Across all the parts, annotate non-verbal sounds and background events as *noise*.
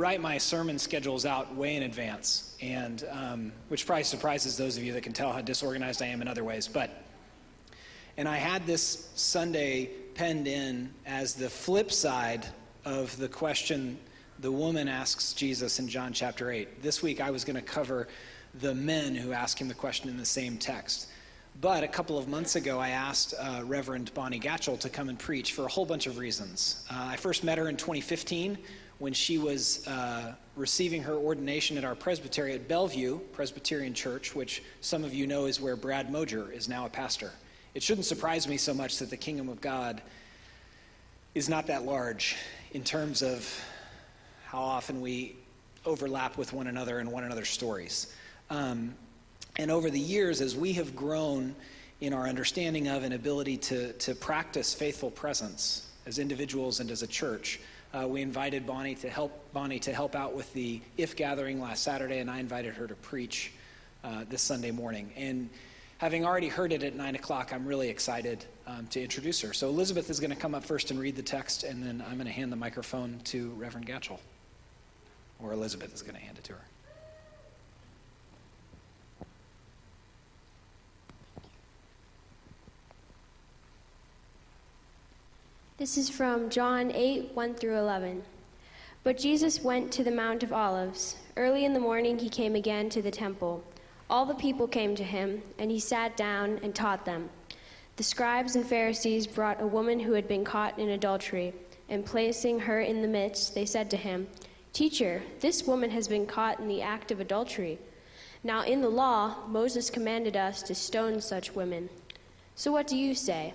write my sermon schedules out way in advance, and um, which probably surprises those of you that can tell how disorganized I am in other ways. But and I had this Sunday penned in as the flip side of the question the woman asks Jesus in John chapter 8. This week I was going to cover the men who ask him the question in the same text. But a couple of months ago, I asked uh, Reverend Bonnie Gatchell to come and preach for a whole bunch of reasons. Uh, I first met her in 2015 when she was uh, receiving her ordination at our presbytery at Bellevue Presbyterian Church, which some of you know is where Brad Mojer is now a pastor. It shouldn't surprise me so much that the kingdom of God is not that large in terms of how often we overlap with one another and one another's stories. Um, and over the years, as we have grown in our understanding of and ability to, to practice faithful presence as individuals and as a church, uh, we invited Bonnie to help Bonnie to help out with the If gathering last Saturday, and I invited her to preach uh, this Sunday morning. And having already heard it at nine o'clock, I'm really excited um, to introduce her. So Elizabeth is going to come up first and read the text, and then I'm going to hand the microphone to Reverend Gatchell, or Elizabeth is going to hand it to her. This is from John 8 1 through 11. But Jesus went to the Mount of Olives. Early in the morning, he came again to the temple. All the people came to him, and he sat down and taught them. The scribes and Pharisees brought a woman who had been caught in adultery, and placing her in the midst, they said to him, Teacher, this woman has been caught in the act of adultery. Now, in the law, Moses commanded us to stone such women. So what do you say?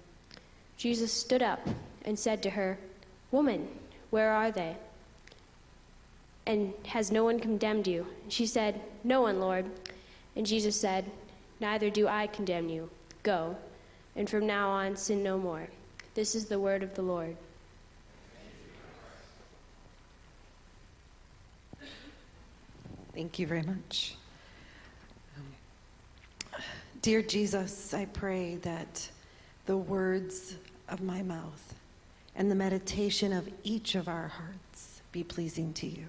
Jesus stood up and said to her, Woman, where are they? And has no one condemned you? She said, No one, Lord. And Jesus said, Neither do I condemn you. Go, and from now on sin no more. This is the word of the Lord. Thank you very much. Um, dear Jesus, I pray that the words of my mouth and the meditation of each of our hearts be pleasing to you.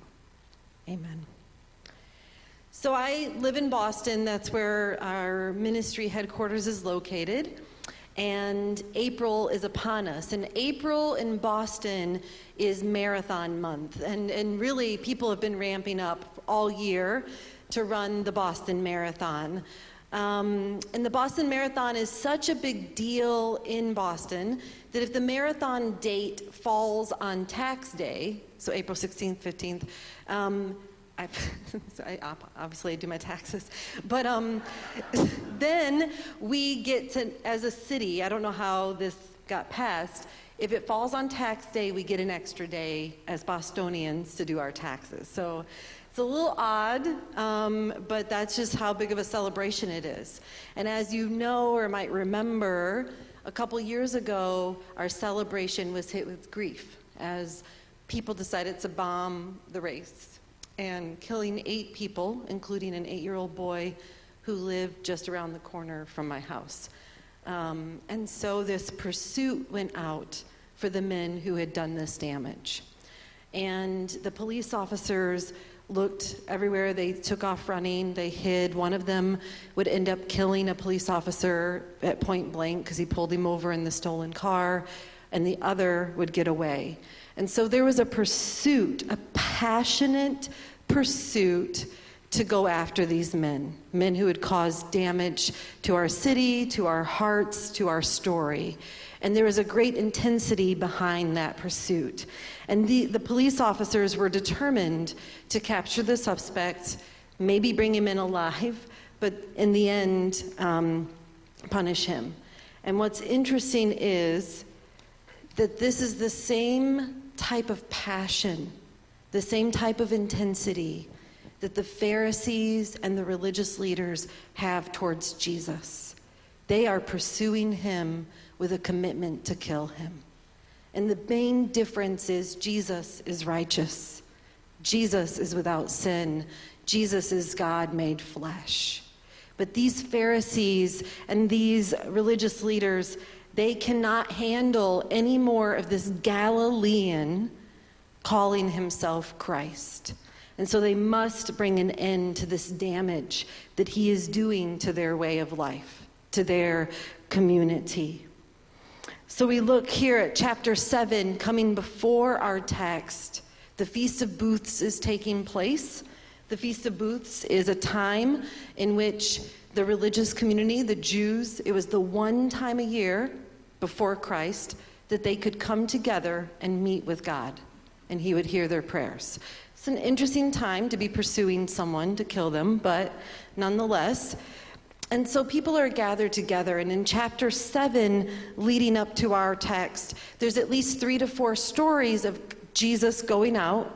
Amen. So I live in Boston. That's where our ministry headquarters is located. And April is upon us. And April in Boston is marathon month. And, and really, people have been ramping up all year to run the Boston Marathon. Um, and the Boston Marathon is such a big deal in Boston that if the marathon date falls on tax day, so April 16th, 15th, um, I, *laughs* I, obviously I do my taxes, but um, *laughs* then we get to, as a city, I don't know how this got passed, if it falls on tax day, we get an extra day as Bostonians to do our taxes. So it's a little odd, um, but that's just how big of a celebration it is. And as you know or might remember, a couple years ago, our celebration was hit with grief as people decided to bomb the race and killing eight people, including an eight year old boy who lived just around the corner from my house. Um, and so this pursuit went out for the men who had done this damage. And the police officers looked everywhere. They took off running. They hid. One of them would end up killing a police officer at point blank because he pulled him over in the stolen car, and the other would get away. And so there was a pursuit, a passionate pursuit to go after these men, men who had caused damage to our city, to our hearts, to our story. And there was a great intensity behind that pursuit. And the, the police officers were determined to capture the suspect, maybe bring him in alive, but in the end, um, punish him. And what's interesting is that this is the same type of passion the same type of intensity that the Pharisees and the religious leaders have towards Jesus. They are pursuing him with a commitment to kill him. And the main difference is Jesus is righteous. Jesus is without sin. Jesus is God made flesh. But these Pharisees and these religious leaders, they cannot handle any more of this Galilean calling himself Christ. And so they must bring an end to this damage that he is doing to their way of life, to their community. So we look here at chapter 7, coming before our text. The Feast of Booths is taking place. The Feast of Booths is a time in which the religious community, the Jews, it was the one time a year before Christ that they could come together and meet with God, and He would hear their prayers. It's an interesting time to be pursuing someone to kill them, but nonetheless. And so people are gathered together, and in chapter 7, leading up to our text, there's at least three to four stories of Jesus going out,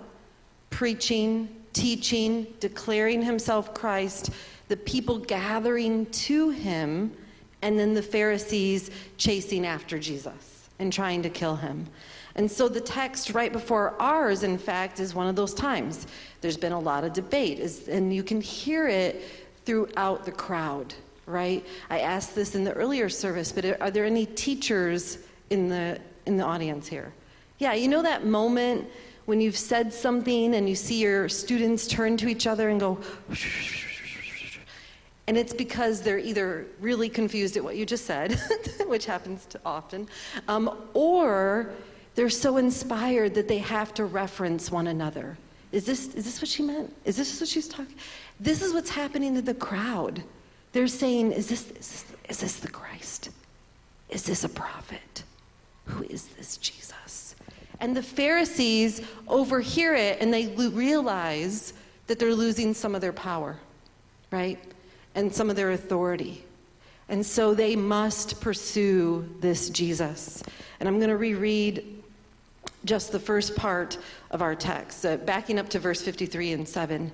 preaching, teaching, declaring himself Christ, the people gathering to him, and then the Pharisees chasing after Jesus and trying to kill him. And so the text right before ours, in fact, is one of those times. There's been a lot of debate, and you can hear it throughout the crowd, right? I asked this in the earlier service, but are there any teachers in the, in the audience here? Yeah, you know that moment when you've said something and you see your students turn to each other and go, *laughs* and it's because they're either really confused at what you just said, *laughs* which happens often, um, or they're so inspired that they have to reference one another. Is this, is this what she meant? Is this what she's talking? This is what's happening to the crowd. They're saying, is this, is this, is this the Christ? Is this a prophet? Who is this Jesus? And the Pharisees overhear it and they realize that they're losing some of their power, right? And some of their authority. And so they must pursue this Jesus. And I'm going to reread just the first part of our text, uh, backing up to verse 53 and 7.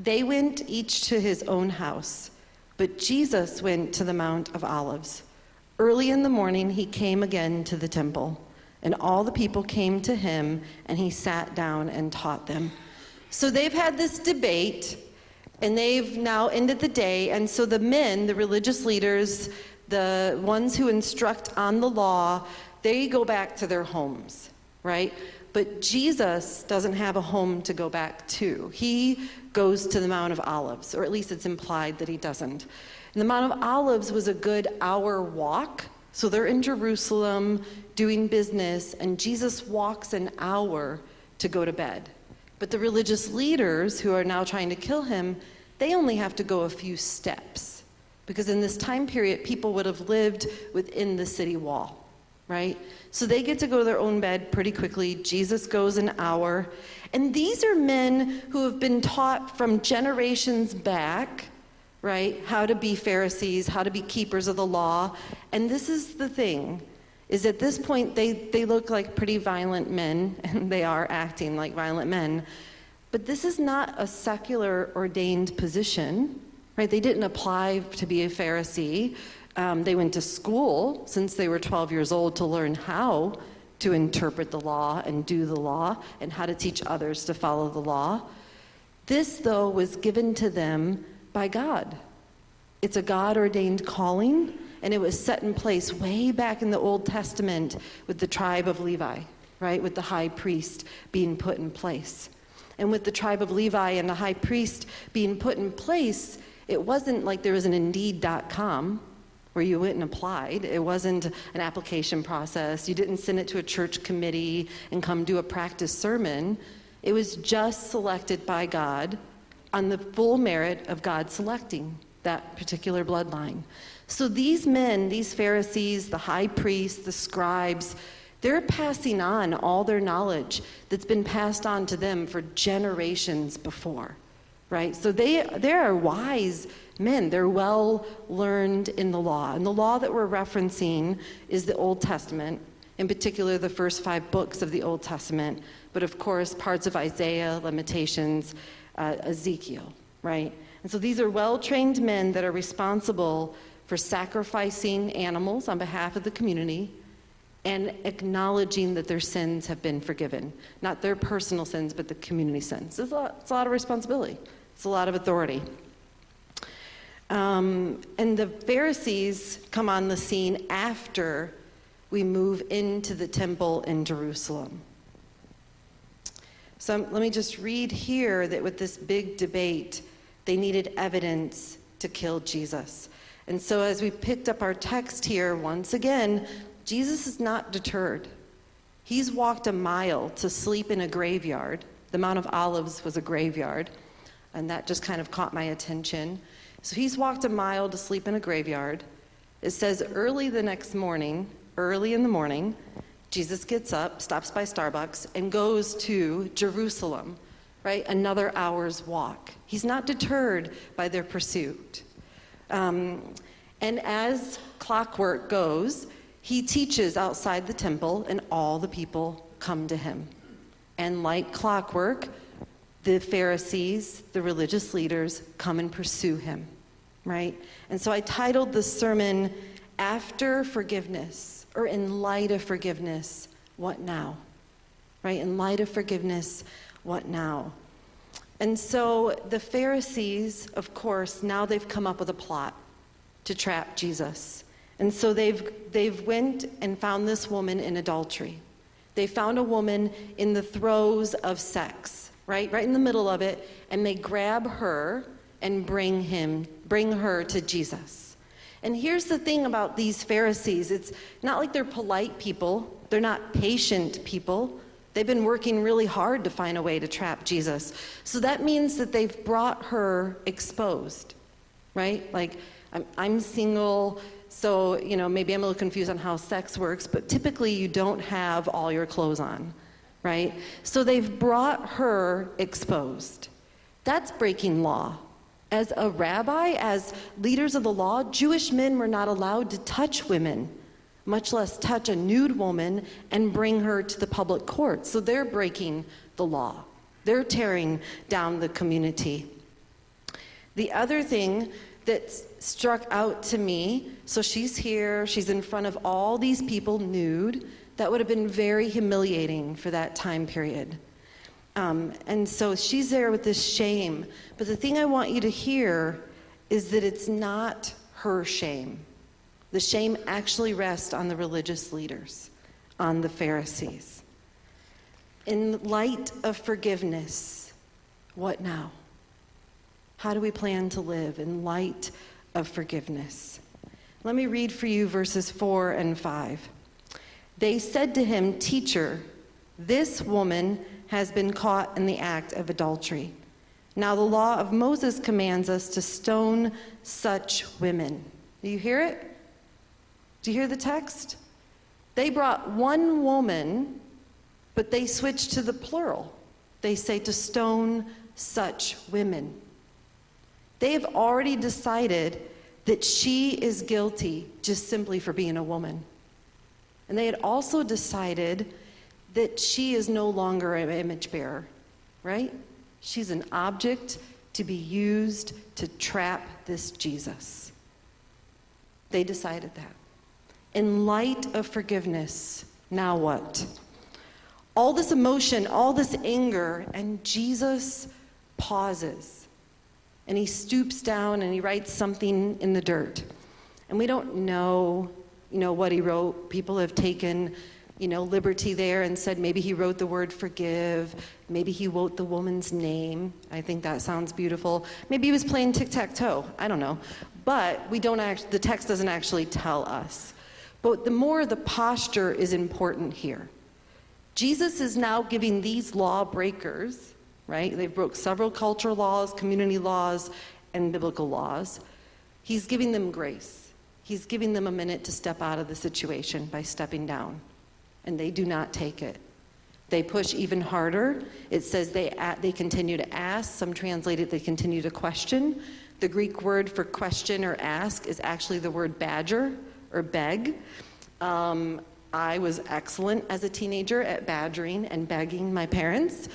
They went each to his own house, but Jesus went to the Mount of Olives. Early in the morning, he came again to the temple. And all the people came to him, and he sat down and taught them. So they've had this debate, and they've now ended the day. And so the men, the religious leaders, the ones who instruct on the law, they go back to their homes, right? But Jesus doesn't have a home to go back to. He goes to the Mount of Olives, or at least it's implied that he doesn't. And the Mount of Olives was a good hour walk so they're in Jerusalem doing business, and Jesus walks an hour to go to bed. But the religious leaders who are now trying to kill him, they only have to go a few steps. Because in this time period, people would have lived within the city wall, right? So they get to go to their own bed pretty quickly. Jesus goes an hour. And these are men who have been taught from generations back right? How to be Pharisees, how to be keepers of the law. And this is the thing is at this point they, they look like pretty violent men *laughs* and they are acting like violent men. But this is not a secular ordained position, right? They didn't apply to be a Pharisee. Um, they went to school since they were 12 years old to learn how to interpret the law and do the law and how to teach others to follow the law. This, though, was given to them by God. It's a God ordained calling, and it was set in place way back in the Old Testament with the tribe of Levi, right? With the high priest being put in place. And with the tribe of Levi and the high priest being put in place, it wasn't like there was an Indeed.com where you went and applied. It wasn't an application process. You didn't send it to a church committee and come do a practice sermon. It was just selected by God on the full merit of God selecting that particular bloodline. So these men, these Pharisees, the high priests, the scribes, they're passing on all their knowledge that's been passed on to them for generations before, right? So they, they are wise men. They're well learned in the law. And the law that we're referencing is the Old Testament. in particular, the first five books of the Old Testament, but of course, parts of Isaiah, Lamentations, uh, Ezekiel, right? And so these are well trained men that are responsible for sacrificing animals on behalf of the community and acknowledging that their sins have been forgiven. Not their personal sins, but the community sins. It's a lot, it's a lot of responsibility, it's a lot of authority. Um, and the Pharisees come on the scene after we move into the temple in Jerusalem. So let me just read here that with this big debate, they needed evidence to kill Jesus. And so as we picked up our text here, once again, Jesus is not deterred. He's walked a mile to sleep in a graveyard. The Mount of Olives was a graveyard, and that just kind of caught my attention. So he's walked a mile to sleep in a graveyard. It says early the next morning, early in the morning, Jesus gets up, stops by Starbucks, and goes to Jerusalem, right? Another hour's walk. He's not deterred by their pursuit. Um, and as clockwork goes, he teaches outside the temple, and all the people come to him. And like clockwork, the Pharisees, the religious leaders, come and pursue him, right? And so I titled the sermon, After Forgiveness, or In Light of Forgiveness, What Now? Right? In light of forgiveness, what now? And so the Pharisees, of course, now they've come up with a plot to trap Jesus. And so they've, they've went and found this woman in adultery. They found a woman in the throes of sex, right? Right in the middle of it, and they grab her and bring him, bring her to Jesus. And here's the thing about these Pharisees. It's not like they're polite people. They're not patient people. They've been working really hard to find a way to trap Jesus. So that means that they've brought her exposed, right? Like, I'm, I'm single, so, you know, maybe I'm a little confused on how sex works, but typically you don't have all your clothes on, right? So they've brought her exposed. That's breaking law. As a rabbi, as leaders of the law, Jewish men were not allowed to touch women, much less touch a nude woman and bring her to the public court. So they're breaking the law. They're tearing down the community. The other thing that struck out to me. So she's here, she's in front of all these people nude. That would have been very humiliating for that time period. Um, and so she's there with this shame. But the thing I want you to hear is that it's not her shame. The shame actually rests on the religious leaders, on the Pharisees. In light of forgiveness, what now? How do we plan to live in light of forgiveness? Let me read for you verses 4 and 5. They said to him, Teacher, this woman has been caught in the act of adultery. Now, the law of Moses commands us to stone such women. Do you hear it? Do you hear the text? They brought one woman, but they switched to the plural. They say to stone such women. They have already decided that she is guilty just simply for being a woman. And they had also decided that she is no longer an image bearer, right? She's an object to be used to trap this Jesus. They decided that. In light of forgiveness, now what? All this emotion, all this anger, and Jesus pauses and he stoops down and he writes something in the dirt. And we don't know, you know, what he wrote. People have taken, you know, liberty there and said maybe he wrote the word forgive, maybe he wrote the woman's name. I think that sounds beautiful. Maybe he was playing tic-tac-toe. I don't know. But we don't act, the text doesn't actually tell us. But the more the posture is important here. Jesus is now giving these lawbreakers right? They broke several cultural laws, community laws, and biblical laws. He's giving them grace. He's giving them a minute to step out of the situation by stepping down. And they do not take it. They push even harder. It says they, they continue to ask. Some translate it, they continue to question. The Greek word for question or ask is actually the word badger or beg. Um, I was excellent as a teenager at badgering and begging my parents,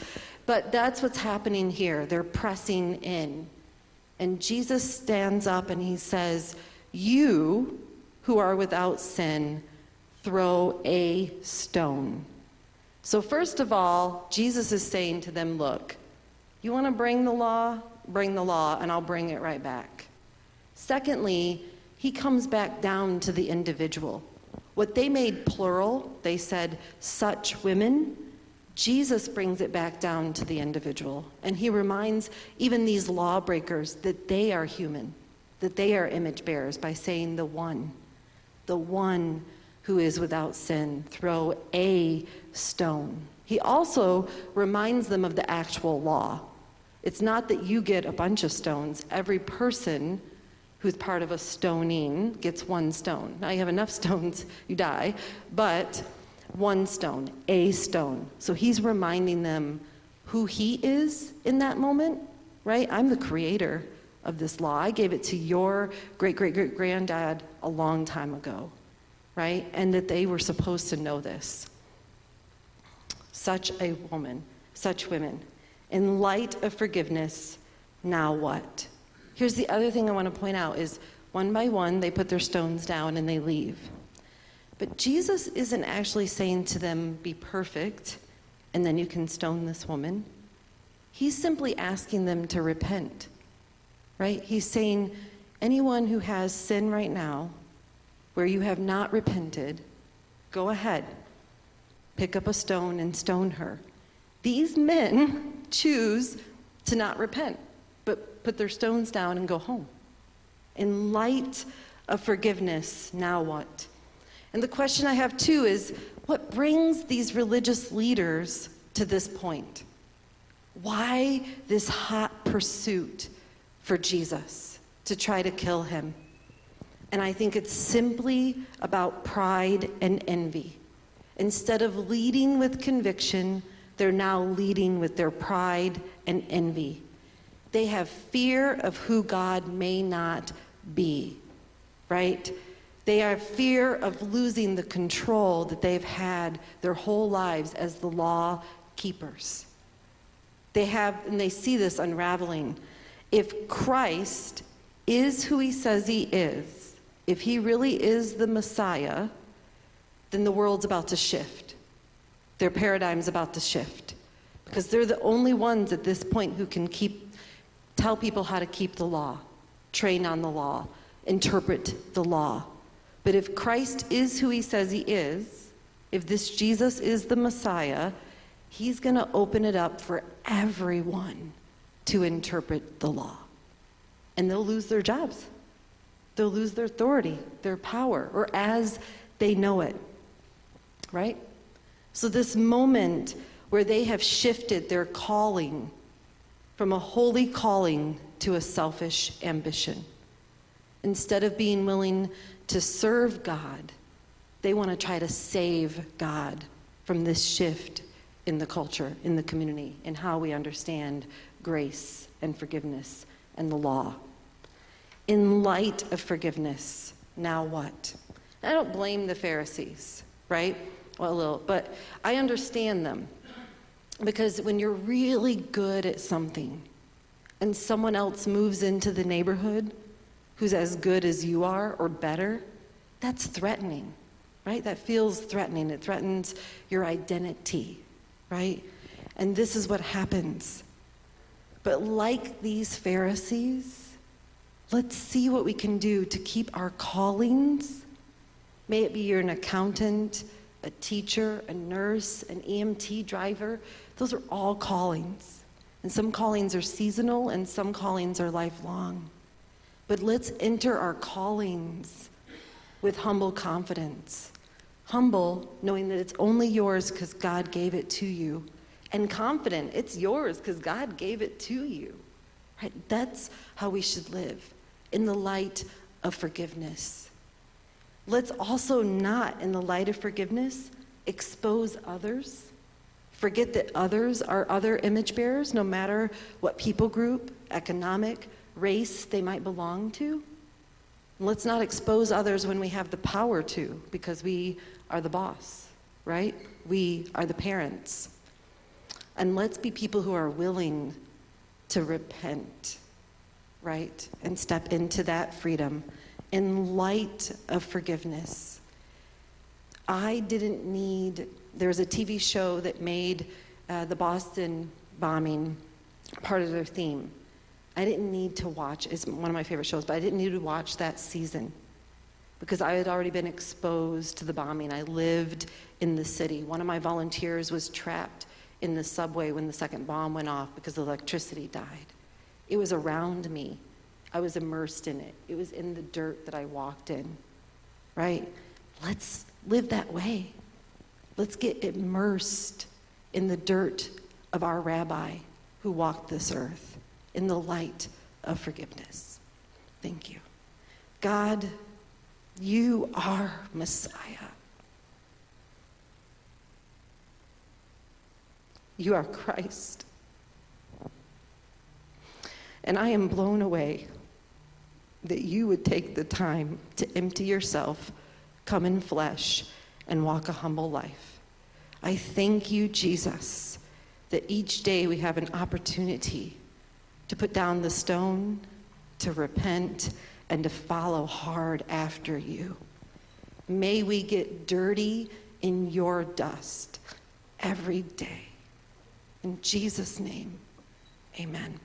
but that's what's happening here. They're pressing in. And Jesus stands up and he says, You who are without sin, throw a stone. So, first of all, Jesus is saying to them, Look, you want to bring the law? Bring the law, and I'll bring it right back. Secondly, he comes back down to the individual. What they made plural, they said, such women. Jesus brings it back down to the individual. And he reminds even these lawbreakers that they are human, that they are image bearers by saying, the one, the one who is without sin, throw a stone. He also reminds them of the actual law. It's not that you get a bunch of stones, every person who's part of a stoning gets one stone. Now you have enough *laughs* stones, you die, but one stone, a stone. So he's reminding them who he is in that moment, right? I'm the creator of this law. I gave it to your great great great granddad a long time ago, right? And that they were supposed to know this. Such a woman, such women. In light of forgiveness, now what? Here's the other thing I want to point out is one by one they put their stones down and they leave. But Jesus isn't actually saying to them, be perfect, and then you can stone this woman. He's simply asking them to repent, right? He's saying, anyone who has sin right now, where you have not repented, go ahead, pick up a stone and stone her. These men *laughs* choose to not repent but put their stones down and go home. In light of forgiveness, now what? And the question I have too is what brings these religious leaders to this point? Why this hot pursuit for Jesus to try to kill him? And I think it's simply about pride and envy. Instead of leading with conviction, they're now leading with their pride and envy. They have fear of who God may not be, right? They have fear of losing the control that they've had their whole lives as the law keepers. They have, and they see this unraveling. If Christ is who he says he is, if he really is the Messiah, then the world's about to shift. Their paradigm's about to shift. Because they're the only ones at this point who can keep tell people how to keep the law, train on the law, interpret the law. But if Christ is who he says he is, if this Jesus is the Messiah, he's going to open it up for everyone to interpret the law. And they'll lose their jobs. They'll lose their authority, their power, or as they know it. Right? So, this moment where they have shifted their calling from a holy calling to a selfish ambition. Instead of being willing to serve God, they want to try to save God from this shift in the culture, in the community, in how we understand grace and forgiveness and the law. In light of forgiveness, now what? I don't blame the Pharisees, right? Well, a little, but I understand them. Because when you're really good at something and someone else moves into the neighborhood who's as good as you are or better, that's threatening, right? That feels threatening. It threatens your identity, right? And this is what happens. But like these Pharisees, let's see what we can do to keep our callings. May it be you're an accountant, a teacher, a nurse, an EMT driver. Those are all callings. And some callings are seasonal and some callings are lifelong. But let's enter our callings with humble confidence. Humble, knowing that it's only yours because God gave it to you. And confident, it's yours because God gave it to you. Right? That's how we should live in the light of forgiveness. Let's also not, in the light of forgiveness, expose others. Forget that others are other image bearers, no matter what people group, economic, race they might belong to. Let's not expose others when we have the power to, because we are the boss, right? We are the parents. And let's be people who are willing to repent, right? And step into that freedom in light of forgiveness. I didn't need, there was a TV show that made uh, the Boston bombing part of their theme. I didn't need to watch, it's one of my favorite shows, but I didn't need to watch that season because I had already been exposed to the bombing. I lived in the city. One of my volunteers was trapped in the subway when the second bomb went off because the electricity died. It was around me. I was immersed in it. It was in the dirt that I walked in, right? Let's live that way. Let's get immersed in the dirt of our rabbi who walked this earth in the light of forgiveness. Thank you. God, you are Messiah. You are Christ. And I am blown away that you would take the time to empty yourself, come in flesh, and walk a humble life. I thank you, Jesus, that each day we have an opportunity to put down the stone, to repent, and to follow hard after you. May we get dirty in your dust every day. In Jesus' name, amen.